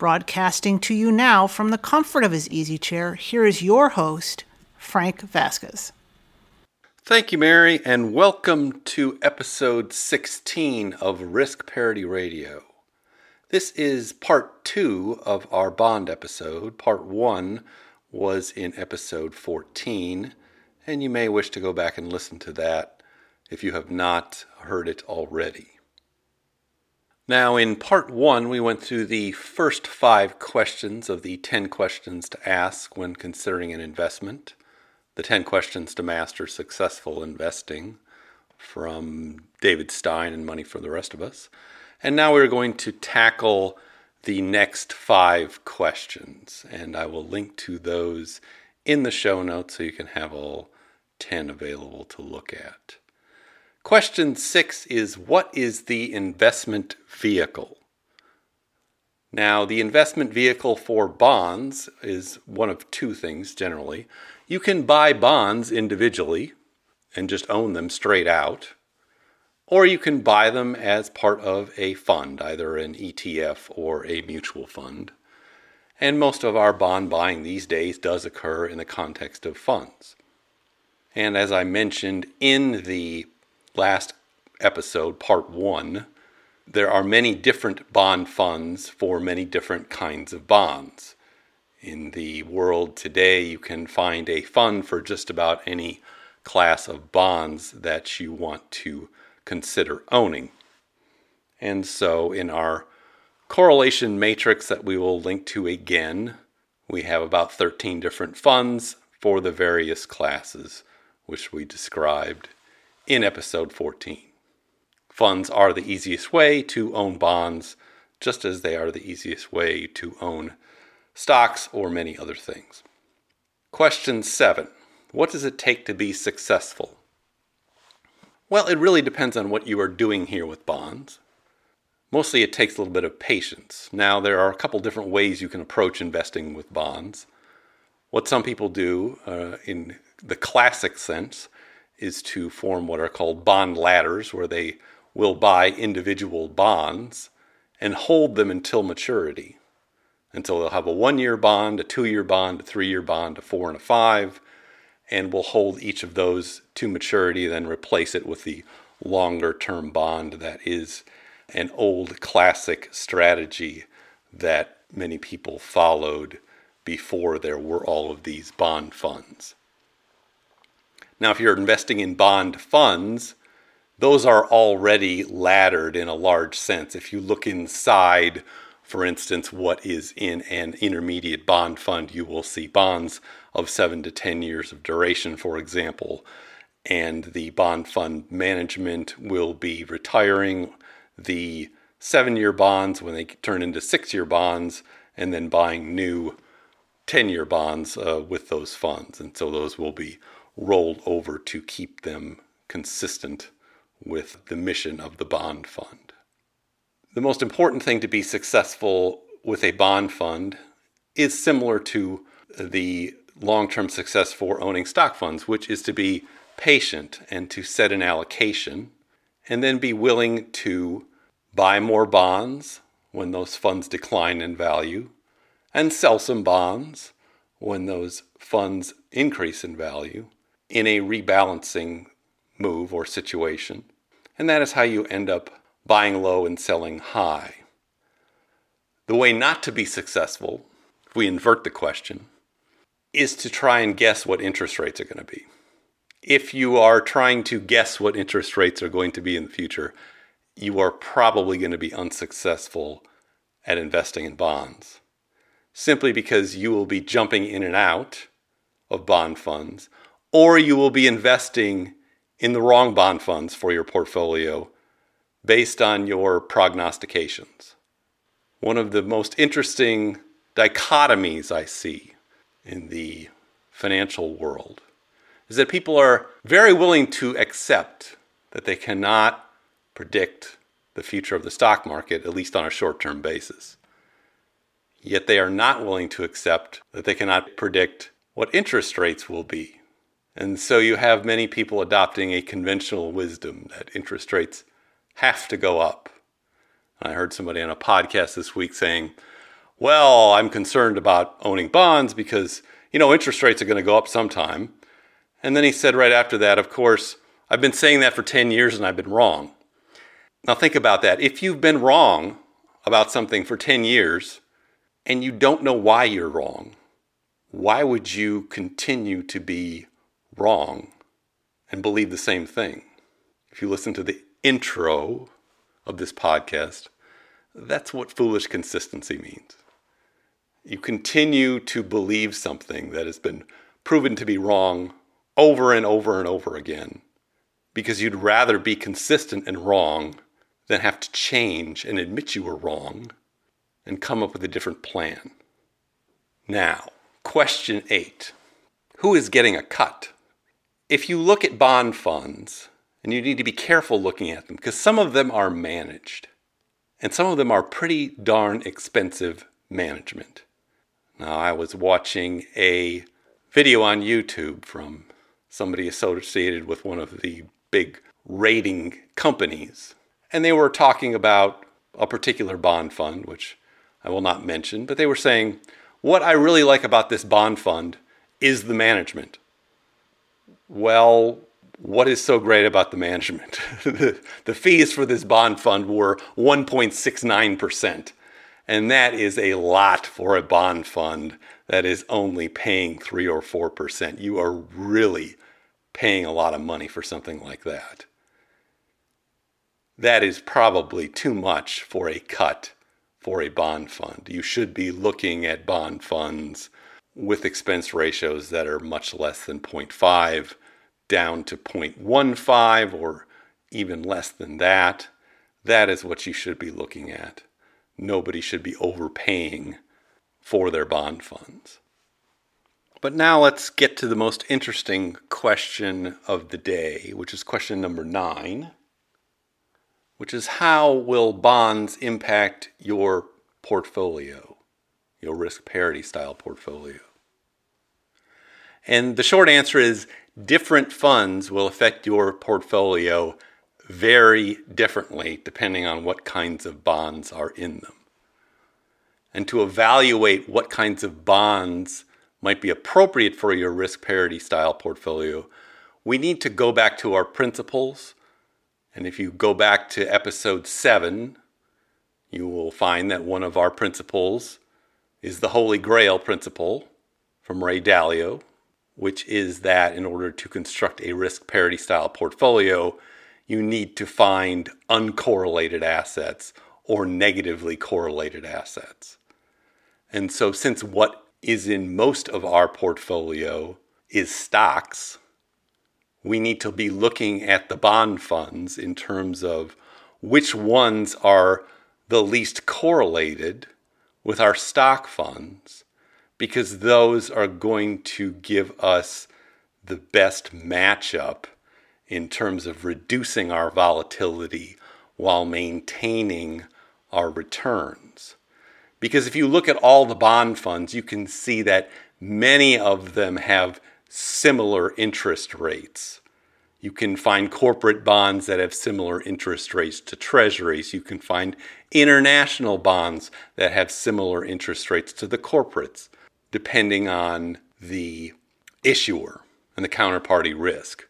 Broadcasting to you now from the comfort of his easy chair, here is your host, Frank Vasquez. Thank you, Mary, and welcome to episode 16 of Risk Parity Radio. This is part two of our bond episode. Part one was in episode 14, and you may wish to go back and listen to that if you have not heard it already. Now, in part one, we went through the first five questions of the 10 questions to ask when considering an investment, the 10 questions to master successful investing from David Stein and Money for the Rest of Us. And now we're going to tackle the next five questions, and I will link to those in the show notes so you can have all 10 available to look at. Question six is What is the investment vehicle? Now, the investment vehicle for bonds is one of two things generally. You can buy bonds individually and just own them straight out, or you can buy them as part of a fund, either an ETF or a mutual fund. And most of our bond buying these days does occur in the context of funds. And as I mentioned in the last episode, part one, there are many different bond funds for many different kinds of bonds. In the world today, you can find a fund for just about any class of bonds that you want to consider owning. And so, in our correlation matrix that we will link to again, we have about 13 different funds for the various classes which we described in episode 14. Funds are the easiest way to own bonds, just as they are the easiest way to own stocks or many other things. Question seven What does it take to be successful? Well, it really depends on what you are doing here with bonds. Mostly it takes a little bit of patience. Now, there are a couple different ways you can approach investing with bonds. What some people do uh, in the classic sense is to form what are called bond ladders, where they will buy individual bonds and hold them until maturity. Until they'll have a one year bond, a two year bond, a three year bond, a four and a five, and will hold each of those to maturity, then replace it with the longer term bond that is an old classic strategy that many people followed before there were all of these bond funds. Now, if you're investing in bond funds, those are already laddered in a large sense. If you look inside, for instance, what is in an intermediate bond fund, you will see bonds of seven to 10 years of duration, for example. And the bond fund management will be retiring the seven year bonds when they turn into six year bonds and then buying new 10 year bonds uh, with those funds. And so those will be rolled over to keep them consistent with the mission of the bond fund. The most important thing to be successful with a bond fund is similar to the long term success for owning stock funds, which is to be patient and to set an allocation and then be willing to buy more bonds when those funds decline in value and sell some bonds when those funds increase in value in a rebalancing move or situation. And that is how you end up buying low and selling high. The way not to be successful, if we invert the question, is to try and guess what interest rates are going to be. If you are trying to guess what interest rates are going to be in the future, you are probably going to be unsuccessful at investing in bonds. Simply because you will be jumping in and out of bond funds or you will be investing in the wrong bond funds for your portfolio based on your prognostications. One of the most interesting dichotomies I see in the financial world is that people are very willing to accept that they cannot predict the future of the stock market, at least on a short term basis. Yet they are not willing to accept that they cannot predict what interest rates will be. And so you have many people adopting a conventional wisdom that interest rates have to go up. I heard somebody on a podcast this week saying, well, I'm concerned about owning bonds because, you know, interest rates are going to go up sometime. And then he said right after that, of course, I've been saying that for 10 years and I've been wrong. Now think about that. If you've been wrong about something for 10 years and you don't know why you're wrong, why would you continue to be wrong and believe the same thing? If you listen to the intro of this podcast, that's what foolish consistency means. You continue to believe something that has been proven to be wrong over and over and over again because you'd rather be consistent and wrong than have to change and admit you were wrong and come up with a different plan. Now, question eight Who is getting a cut? If you look at bond funds, and you need to be careful looking at them because some of them are managed and some of them are pretty darn expensive management. Now, I was watching a video on YouTube from somebody associated with one of the big rating companies, and they were talking about a particular bond fund, which I will not mention, but they were saying, What I really like about this bond fund is the management. Well, what is so great about the management? the, fees for this bond fund were 1.69%. And that is a lot for a bond fund that is only paying 3 or 4%. You are really paying a lot of money for something like that. That is probably too much for a cut for a bond fund. You should be looking at bond funds with expense ratios that are much less than 0.5 down to 0.15 or even less than that. That is what you should be looking at. Nobody should be overpaying for their bond funds. But now let's get to the most interesting question of the day, which is question number nine, which is how will bonds impact your portfolio, your risk parity style portfolio? And the short answer is different funds will affect your portfolio very differently depending on what kinds of bonds are in them. And to evaluate what kinds of bonds might be appropriate for your risk parity style portfolio, we need to go back to our principles. And if you go back to episode seven, you will find that one of our principles is the Holy Grail principle from Ray Dalio, which is that in order to construct a risk parity style portfolio, you need to find uncorrelated assets or negatively correlated assets. And so, since what is in most of our portfolio is stocks, we need to be looking at the bond funds in terms of which ones are the least correlated with our stock funds because those are going to give us the best matchup in terms of reducing our volatility while maintaining our returns. Because if you look at all the bond funds, you can see that many of them have similar interest rates. You can find corporate bonds that have similar interest rates to treasuries. You can find international bonds that have similar interest rates to the corporates depending on the issuer and the counterparty risk.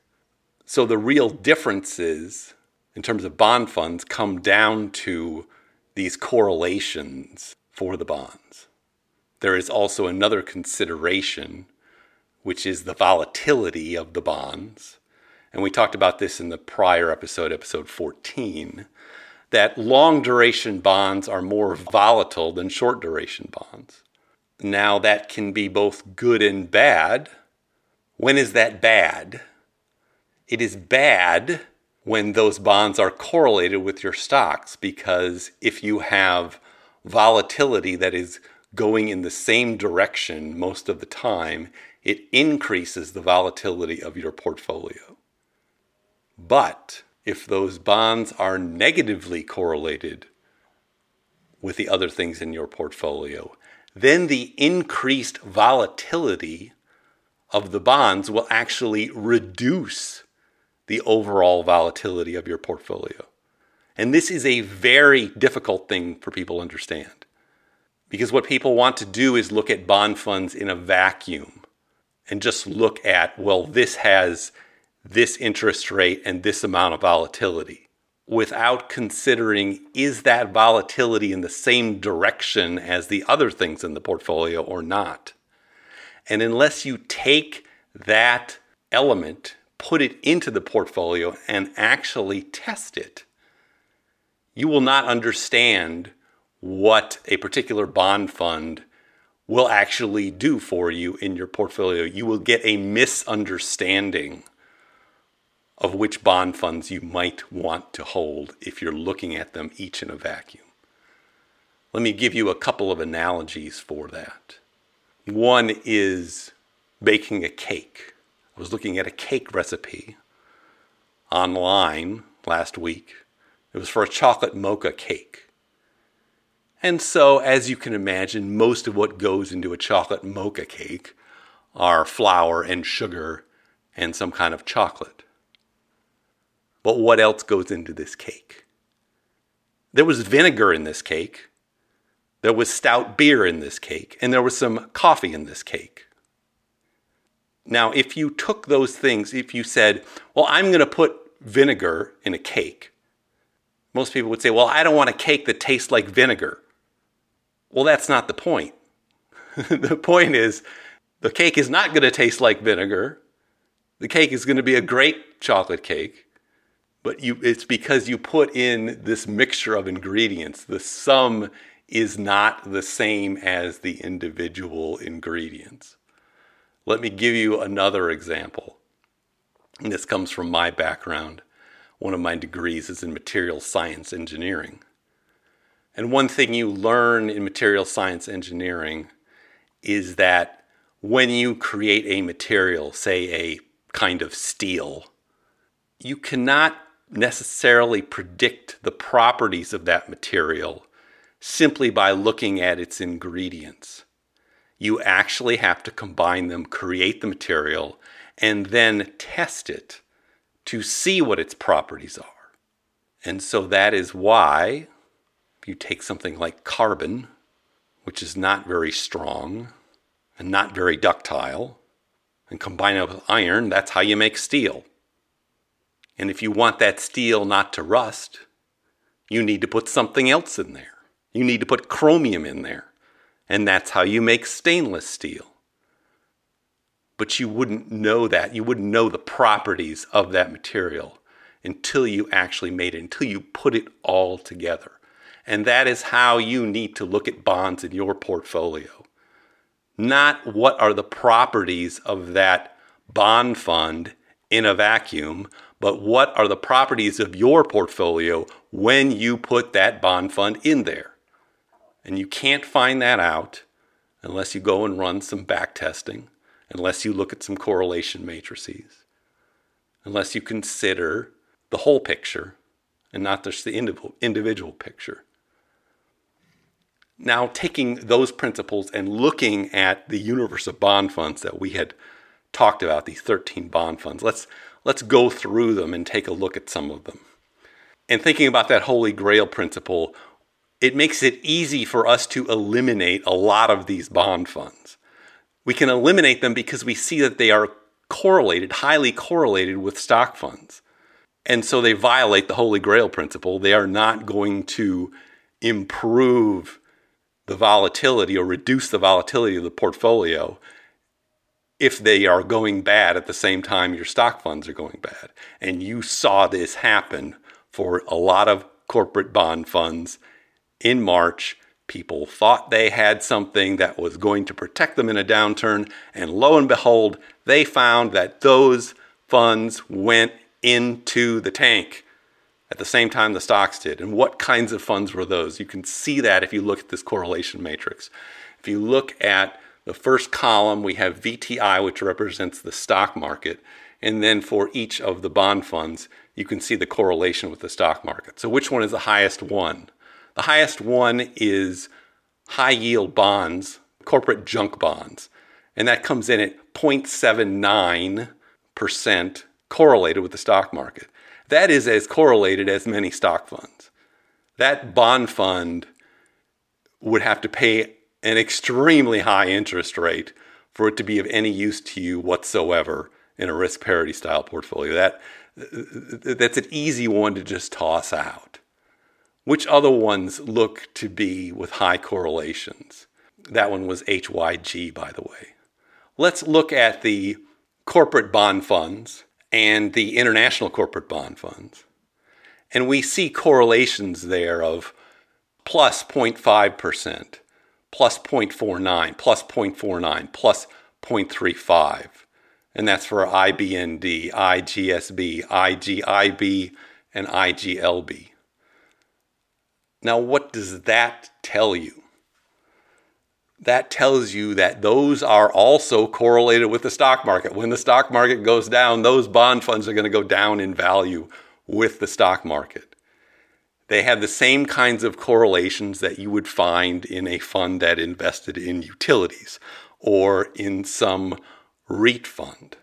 So the real differences in terms of bond funds come down to these correlations for the bonds. There is also another consideration, which is the volatility of the bonds. And we talked about this in the prior episode, episode 14, that long duration bonds are more volatile than short duration bonds. Now, that can be both good and bad. When is that bad? It is bad when those bonds are correlated with your stocks because if you have volatility that is going in the same direction most of the time, it increases the volatility of your portfolio. But if those bonds are negatively correlated with the other things in your portfolio, then the increased volatility of the bonds will actually reduce the overall volatility of your portfolio. And this is a very difficult thing for people to understand. Because what people want to do is look at bond funds in a vacuum and just look at, well, this has this interest rate and this amount of volatility without considering is that volatility in the same direction as the other things in the portfolio or not. And unless you take that element, put it into the portfolio, and actually test it, you will not understand what a particular bond fund will actually do for you in your portfolio. You will get a misunderstanding of which bond funds you might want to hold if you're looking at them each in a vacuum. Let me give you a couple of analogies for that. One is baking a cake. I was looking at a cake recipe online last week. It was for a chocolate mocha cake. And so, as you can imagine, most of what goes into a chocolate mocha cake are flour and sugar and some kind of chocolate. But what else goes into this cake? There was vinegar in this cake. There was stout beer in this cake. And there was some coffee in this cake. Now, if you took those things, if you said, well, I'm going to put vinegar in a cake, most people would say, well, I don't want a cake that tastes like vinegar. Well, that's not the point. the point is, the cake is not going to taste like vinegar. The cake is going to be a great chocolate cake but you it's because you put in this mixture of ingredients. The sum is not the same as the individual ingredients. Let me give you another example. And this comes from my background. One of my degrees is in material science engineering. And one thing you learn in material science engineering is that when you create a material say a kind of steel you cannot necessarily predict the properties of that material simply by looking at its ingredients. You actually have to combine them, create the material, and then test it to see what its properties are. And so that is why, if you take something like carbon, which is not very strong and not very ductile, and combine it with iron, that's how you make steel. And if you want that steel not to rust, you need to put something else in there. You need to put chromium in there. And that's how you make stainless steel. But you wouldn't know that. You wouldn't know the properties of that material until you actually made it, until you put it all together. And that is how you need to look at bonds in your portfolio. Not what are the properties of that bond fund in a vacuum, but what are the properties of your portfolio when you put that bond fund in there? And you can't find that out unless you go and run some back testing, unless you look at some correlation matrices, unless you consider the whole picture and not just the individual picture. Now, taking those principles and looking at the universe of bond funds that we had talked about, these 13 bond funds, let's let's go through them and take a look at some of them. And thinking about that Holy Grail principle, it makes it easy for us to eliminate a lot of these bond funds. We can eliminate them because we see that they are correlated, highly correlated with stock funds. And so they violate the Holy Grail principle. They are not going to improve the volatility or reduce the volatility of the portfolio if they are going bad at the same time your stock funds are going bad. And you saw this happen for a lot of corporate bond funds in March. People thought they had something that was going to protect them in a downturn, and lo and behold, they found that those funds went into the tank at the same time the stocks did. And what kinds of funds were those? You can see that if you look at this correlation matrix. If you look at the first column, we have VTI, which represents the stock market. And then for each of the bond funds, you can see the correlation with the stock market. So, which one is the highest one? The highest one is high yield bonds, corporate junk bonds. And that comes in at 0.79% correlated with the stock market. That is as correlated as many stock funds. That bond fund would have to pay an extremely high interest rate for it to be of any use to you whatsoever in a risk parity style portfolio. That that's an easy one to just toss out. Which other ones look to be with high correlations? That one was HYG, by the way. Let's look at the corporate bond funds and the international corporate bond funds. And we see correlations there of plus 0.5%, plus 0.49, plus 0.49, plus 0.35. And that's for IBND, IGSB, IGIB, and IGLB. Now, what does that tell you? That tells you that those are also correlated with the stock market. When the stock market goes down, those bond funds are going to go down in value with the stock market. They have the same kinds of correlations that you would find in a fund that invested in utilities or in some REIT fund.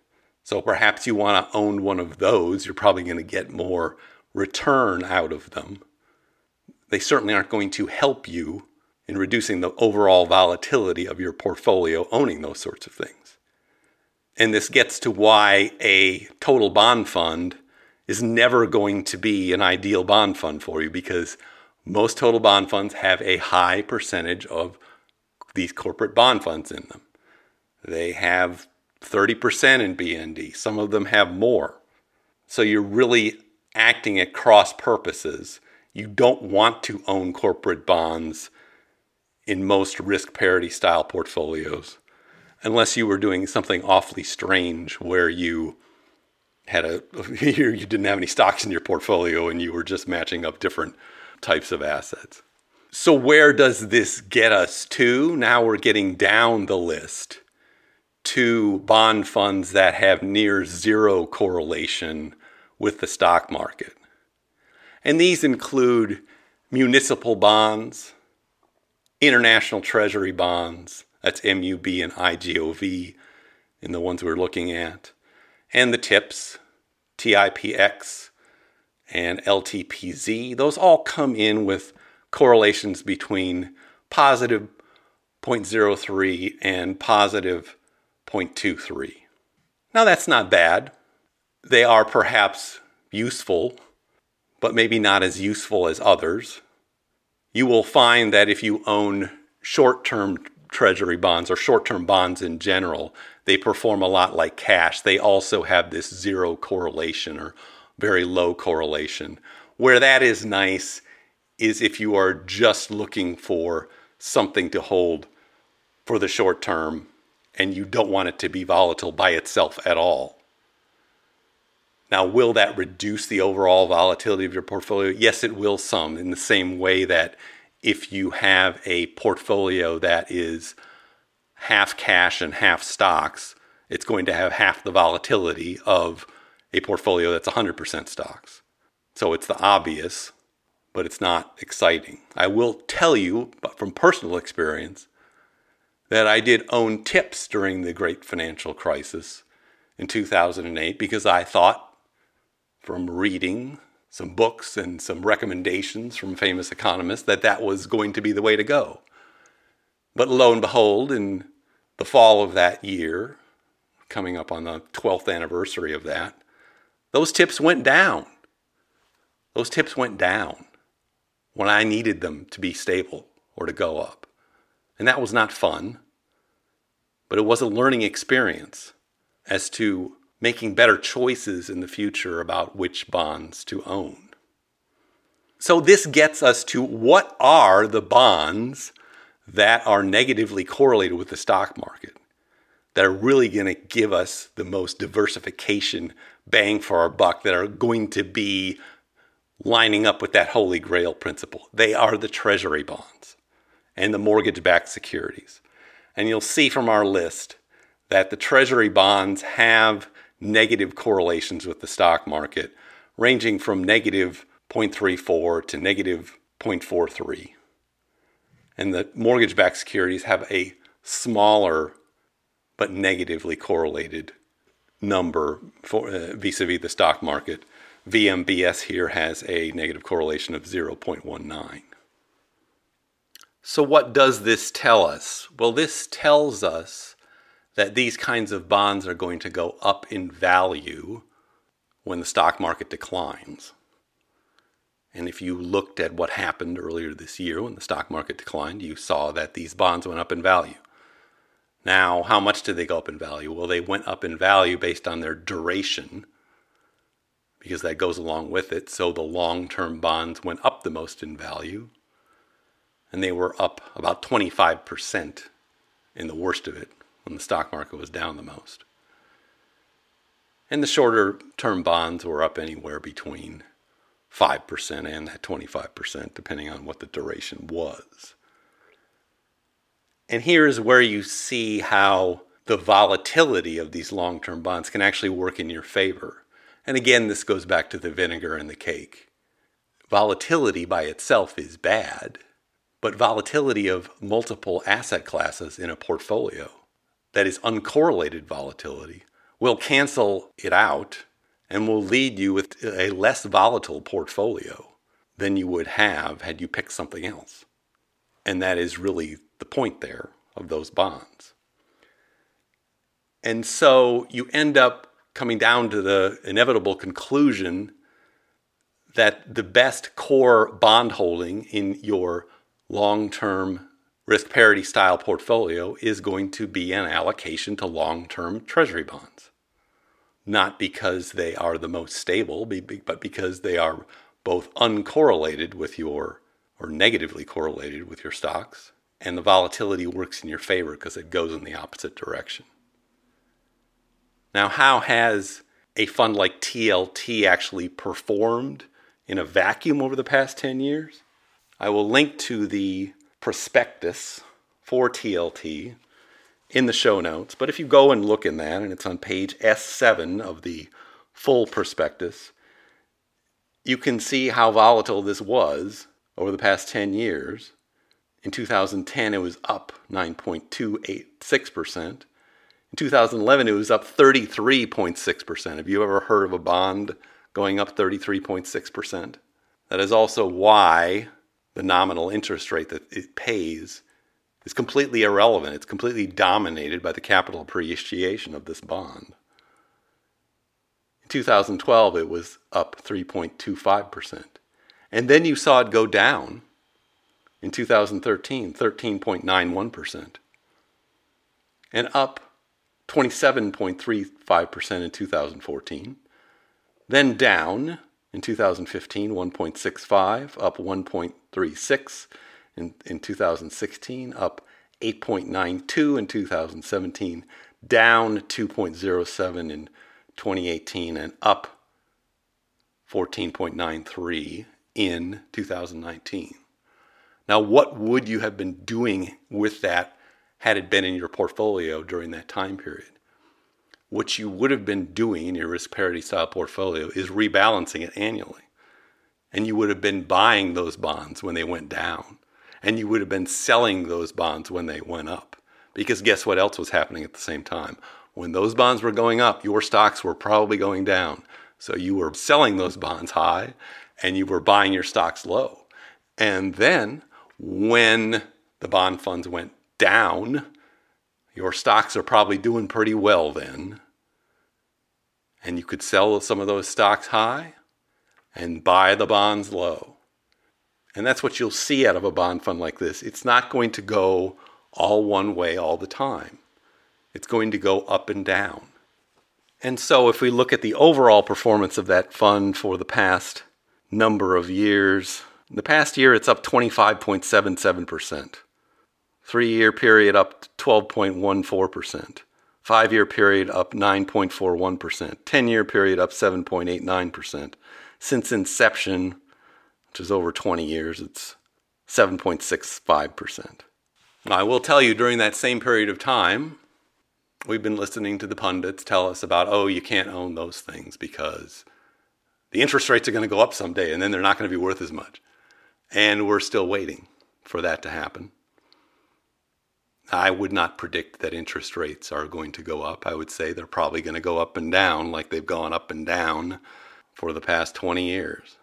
So perhaps you want to own one of those. You're probably going to get more return out of them. They certainly aren't going to help you in reducing the overall volatility of your portfolio owning those sorts of things. And this gets to why a total bond fund is never going to be an ideal bond fund for you because most total bond funds have a high percentage of these corporate bond funds in them. They have 30% in BND, some of them have more. So you're really acting at cross purposes. You don't want to own corporate bonds in most risk parity style portfolios unless you were doing something awfully strange where you had a you didn't have any stocks in your portfolio and you were just matching up different types of assets. So where does this get us to? Now we're getting down the list to bond funds that have near zero correlation with the stock market. And these include municipal bonds, international treasury bonds, that's MUB and IGOV and the ones we're looking at and the TIPS, TIPX, and LTPZ. Those all come in with correlations between positive 0.03 and positive 0.23. Now, that's not bad. They are perhaps useful, but maybe not as useful as others. You will find that if you own short term treasury bonds or short term bonds in general, they perform a lot like cash. They also have this zero correlation or very low correlation. Where that is nice is if you are just looking for something to hold for the short term and you don't want it to be volatile by itself at all. Now, will that reduce the overall volatility of your portfolio? Yes, it will some, in the same way that if you have a portfolio that is half cash and half stocks, it's going to have half the volatility of a portfolio that's 100% stocks. So it's the obvious, but it's not exciting. I will tell you, from personal experience, that I did own tips during the great financial crisis in 2008 because I thought from reading some books and some recommendations from famous economists that that was going to be the way to go. But lo and behold, in the fall of that year, coming up on the 12th anniversary of that, those tips went down. Those tips went down when I needed them to be stable or to go up. And that was not fun, but it was a learning experience as to making better choices in the future about which bonds to own. So, this gets us to what are the bonds that are negatively correlated with the stock market that are really going to give us the most diversification bang for our buck that are going to be lining up with that holy grail principle. They are the treasury bonds and the mortgage backed securities. And you'll see from our list that the Treasury bonds have negative correlations with the stock market, ranging from negative 0.34 to negative 0.43. And the mortgage backed securities have a smaller but negatively correlated number for uh, vis-a-vis the stock market. VMBS here has a negative correlation of 0.19. So what does this tell us? Well, this tells us that these kinds of bonds are going to go up in value when the stock market declines. And if you looked at what happened earlier this year when the stock market declined, you saw that these bonds went up in value. Now, how much did they go up in value? Well, they went up in value based on their duration, because that goes along with it. So the long term bonds went up the most in value, and they were up about 25% in the worst of it when the stock market was down the most. And the shorter term bonds were up anywhere between 5% and that 25%, depending on what the duration was. And here's where you see how the volatility of these long term bonds can actually work in your favor. And again, this goes back to the vinegar and the cake. Volatility by itself is bad, but volatility of multiple asset classes in a portfolio that is uncorrelated volatility will cancel it out and will lead you with a less volatile portfolio than you would have had you picked something else. And that is really the point there of those bonds. And so you end up coming down to the inevitable conclusion that the best core bond holding in your long term risk parity style portfolio is going to be an allocation to long term treasury bonds. Not because they are the most stable, but because they are both uncorrelated with your, or negatively correlated with your stocks, and the volatility works in your favor because it goes in the opposite direction. Now, how has a fund like TLT actually performed in a vacuum over the past 10 years? I will link to the prospectus for TLT in the show notes, but if you go and look in that, and it's on page S7 of the full prospectus, you can see how volatile this was over the past 10 years in 2010, it was up 9.286%. In 2011, it was up 33.6%. Have you ever heard of a bond going up 33.6%? That is also why the nominal interest rate that it pays is completely irrelevant. It's completely dominated by the capital appreciation of this bond. In 2012, it was up 3.25%. And then you saw it go down in 2013, 13.91%, and up 27.35% in 2014, then down in 2015, 1.65, up 1.36 in, in 2016, up 8.92 in 2017, down 2.07 in 2018, and up 14.93 in 2019. Now, what would you have been doing with that had it been in your portfolio during that time period? What you would have been doing in your risk parity style portfolio is rebalancing it annually. And you would have been buying those bonds when they went down. And you would have been selling those bonds when they went up. Because guess what else was happening at the same time? When those bonds were going up, your stocks were probably going down. So you were selling those bonds high and you were buying your stocks low. And then when the bond funds went down, your stocks are probably doing pretty well then. And you could sell some of those stocks high and buy the bonds low. And that's what you'll see out of a bond fund like this. It's not going to go all one way all the time, it's going to go up and down. And so, if we look at the overall performance of that fund for the past number of years, in the past year, it's up 25.77%. Three year period up 12.14%. Five year period up 9.41%. 10 year period up 7.89%. Since inception, which is over 20 years, it's 7.65%. I will tell you during that same period of time, we've been listening to the pundits tell us about, oh, you can't own those things because the interest rates are going to go up someday and then they're not going to be worth as much. And we're still waiting for that to happen. I would not predict that interest rates are going to go up. I would say they're probably going to go up and down like they've gone up and down for the past 20 years.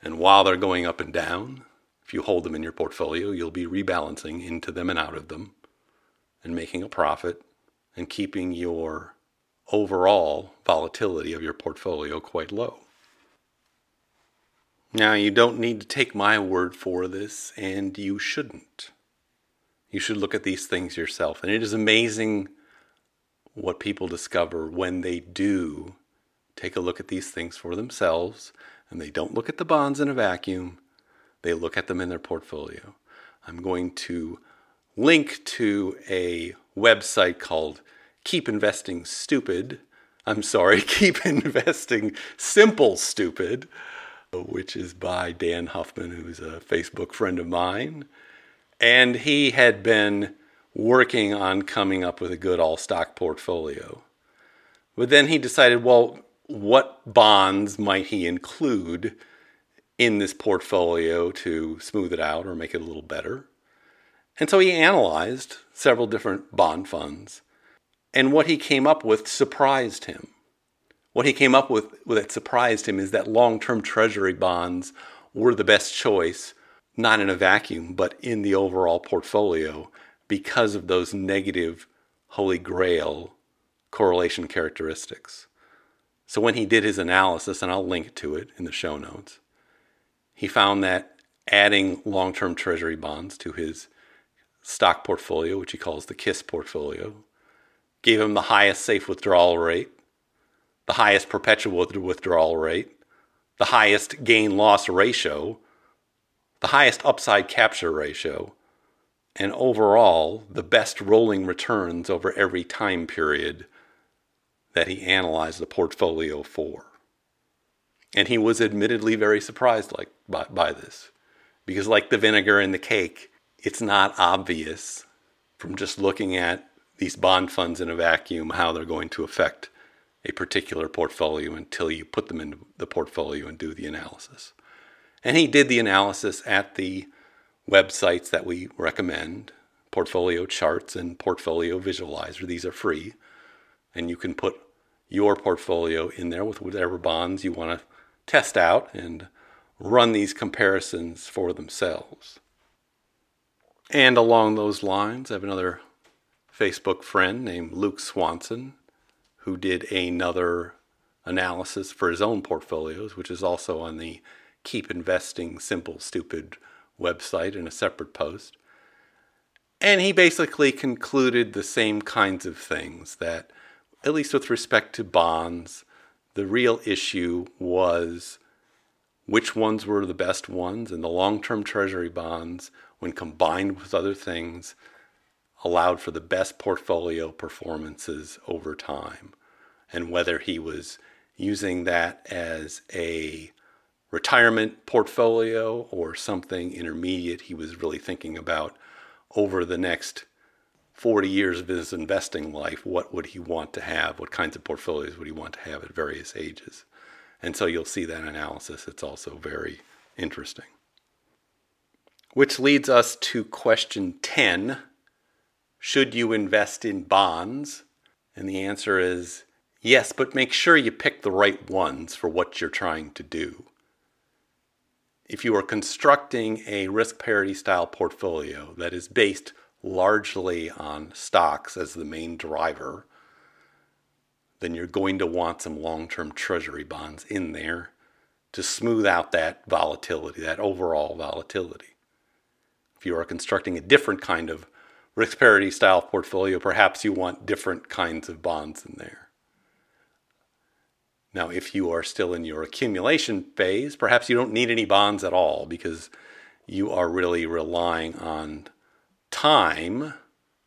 And while they're going up and down, if you hold them in your portfolio, you'll be rebalancing into them and out of them and making a profit and keeping your overall volatility of your portfolio quite low. Now, you don't need to take my word for this, and you shouldn't. You should look at these things yourself. And it is amazing what people discover when they do take a look at these things for themselves and they don't look at the bonds in a vacuum, they look at them in their portfolio. I'm going to link to a website called Keep Investing Stupid. I'm sorry, Keep Investing Simple Stupid, which is by Dan Huffman, who's a Facebook friend of mine. And he had been working on coming up with a good all stock portfolio. But then he decided, well, what bonds might he include in this portfolio to smooth it out or make it a little better? And so he analyzed several different bond funds. And what he came up with surprised him. What he came up with that surprised him is that long term treasury bonds were the best choice not in a vacuum, but in the overall portfolio because of those negative holy grail correlation characteristics. So when he did his analysis, and I'll link to it in the show notes, he found that adding long term treasury bonds to his stock portfolio, which he calls the KISS portfolio, gave him the highest safe withdrawal rate, the highest perpetual withdrawal rate, the highest gain loss ratio the highest upside capture ratio, and overall the best rolling returns over every time period that he analyzed the portfolio for. And he was admittedly very surprised like by, by this. Because like the vinegar in the cake, it's not obvious from just looking at these bond funds in a vacuum how they're going to affect a particular portfolio until you put them in the portfolio and do the analysis. And he did the analysis at the websites that we recommend Portfolio Charts and Portfolio Visualizer. These are free. And you can put your portfolio in there with whatever bonds you want to test out and run these comparisons for themselves. And along those lines, I have another Facebook friend named Luke Swanson who did another analysis for his own portfolios, which is also on the Keep Investing Simple Stupid website in a separate post. And he basically concluded the same kinds of things that, at least with respect to bonds, the real issue was which ones were the best ones, and the long term treasury bonds, when combined with other things, allowed for the best portfolio performances over time. And whether he was using that as a retirement portfolio or something intermediate he was really thinking about over the next 40 years of his investing life, what would he want to have? What kinds of portfolios would he want to have at various ages? And so you'll see that analysis. It's also very interesting. Which leads us to question 10 Should you invest in bonds? And the answer is yes, but make sure you pick the right ones for what you're trying to do if you are constructing a risk parity style portfolio that is based largely on stocks as the main driver, then you're going to want some long term treasury bonds in there to smooth out that volatility, that overall volatility. If you are constructing a different kind of risk parity style portfolio, perhaps you want different kinds of bonds in there. Now, if you are still in your accumulation phase, perhaps you don't need any bonds at all because you are really relying on time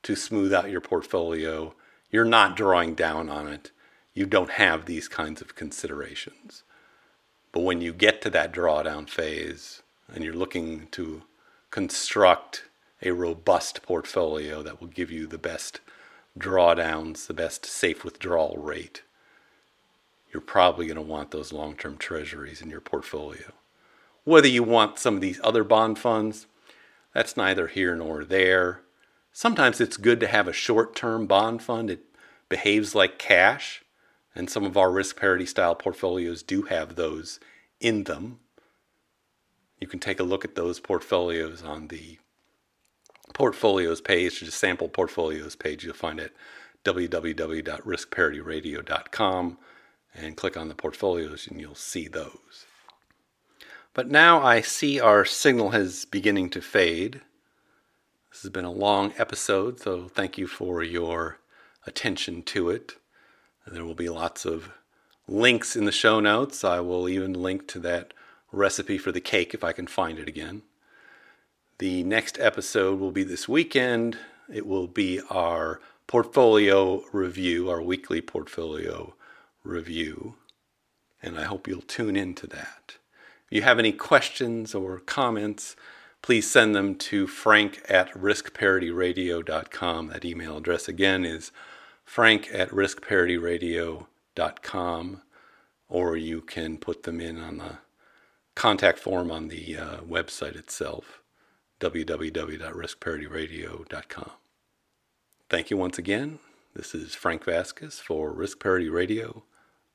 to smooth out your portfolio. You're not drawing down on it. You don't have these kinds of considerations. But when you get to that drawdown phase and you're looking to construct a robust portfolio that will give you the best drawdowns, the best safe withdrawal rate, you're probably going to want those long term treasuries in your portfolio. Whether you want some of these other bond funds, that's neither here nor there. Sometimes it's good to have a short term bond fund. It behaves like cash, and some of our risk parity style portfolios do have those in them. You can take a look at those portfolios on the portfolios page, just sample portfolios page. You'll find it www.riskparityradio.com and click on the portfolios and you'll see those. But now I see our signal is beginning to fade. This has been a long episode, so thank you for your attention to it. There will be lots of links in the show notes. I will even link to that recipe for the cake if I can find it again. The next episode will be this weekend. It will be our portfolio review, our weekly portfolio review. And I hope you'll tune into that. If you have any questions or comments, please send them to frank at riskparityradio.com. That email address again is frank at riskparityradio.com, or you can put them in on the contact form on the uh, website itself, www.riskparityradio.com. Thank you once again. This is Frank Vasquez for Risk Parity Radio,